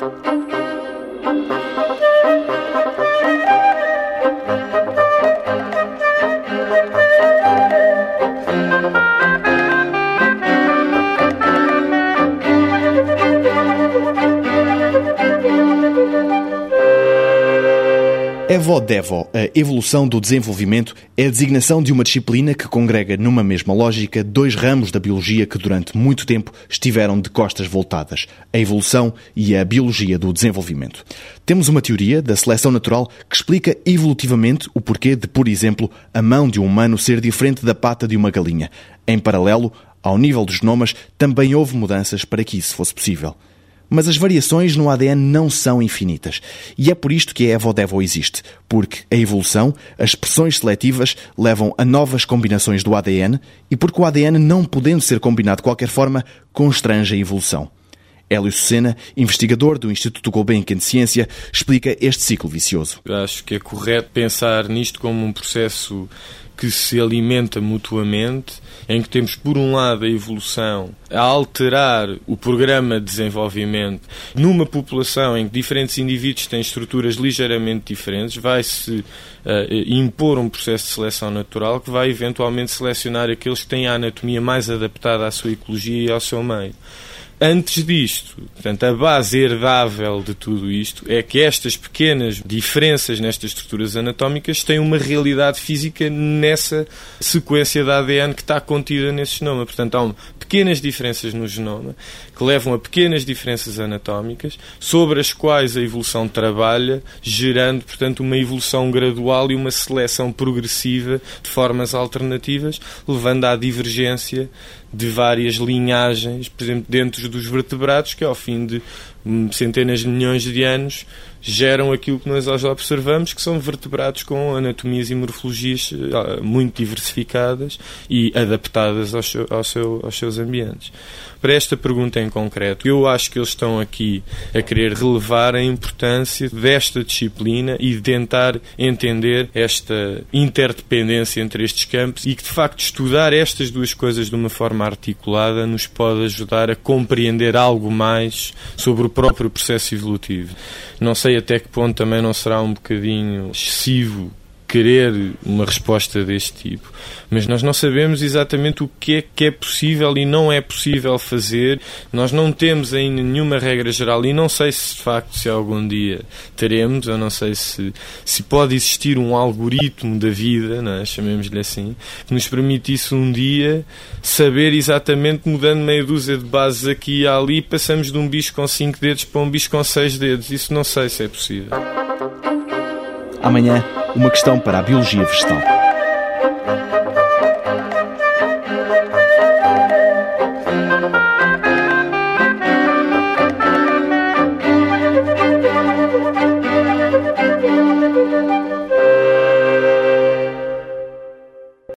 thank you EVO-DEVO, a evolução do desenvolvimento, é a designação de uma disciplina que congrega numa mesma lógica dois ramos da biologia que durante muito tempo estiveram de costas voltadas, a evolução e a biologia do desenvolvimento. Temos uma teoria da seleção natural que explica evolutivamente o porquê de, por exemplo, a mão de um humano ser diferente da pata de uma galinha. Em paralelo, ao nível dos genomas, também houve mudanças para que isso fosse possível. Mas as variações no ADN não são infinitas. E é por isto que a EVO-DEVO existe. Porque a evolução, as pressões seletivas, levam a novas combinações do ADN e porque o ADN, não podendo ser combinado de qualquer forma, constrange a evolução. Hélio Sena, investigador do Instituto Gulbenkian de Ciência, explica este ciclo vicioso. Acho que é correto pensar nisto como um processo que se alimenta mutuamente, em que temos, por um lado, a evolução a alterar o programa de desenvolvimento numa população em que diferentes indivíduos têm estruturas ligeiramente diferentes, vai-se uh, impor um processo de seleção natural que vai eventualmente selecionar aqueles que têm a anatomia mais adaptada à sua ecologia e ao seu meio. Antes disto, portanto, a base herdável de tudo isto é que estas pequenas diferenças nestas estruturas anatómicas têm uma realidade física nessa sequência de ADN que está contida nesse genoma. Portanto, há pequenas diferenças no genoma que levam a pequenas diferenças anatómicas sobre as quais a evolução trabalha, gerando, portanto, uma evolução gradual e uma seleção progressiva de formas alternativas, levando à divergência de várias linhagens, por exemplo, dentro dos vertebrados, que ao fim de centenas de milhões de anos geram aquilo que nós hoje observamos, que são vertebrados com anatomias e morfologias eh, muito diversificadas e adaptadas ao seu, ao seu, aos seus ambientes. Para esta pergunta em concreto, eu acho que eles estão aqui a querer relevar a importância desta disciplina e tentar entender esta interdependência entre estes campos e que, de facto, estudar estas duas coisas de uma forma articulada nos pode ajudar a compreender algo mais sobre o próprio processo evolutivo. Não sei até que ponto também não será um bocadinho excessivo querer uma resposta deste tipo. Mas nós não sabemos exatamente o que é que é possível e não é possível fazer. Nós não temos ainda nenhuma regra geral e não sei se de facto se algum dia teremos, eu não sei se, se pode existir um algoritmo da vida, é? chamemos-lhe assim, que nos permitisse um dia saber exatamente, mudando meia dúzia de bases aqui e ali, passamos de um bicho com cinco dedos para um bicho com seis dedos. Isso não sei se é possível. Amanhã uma questão para a biologia vegetal.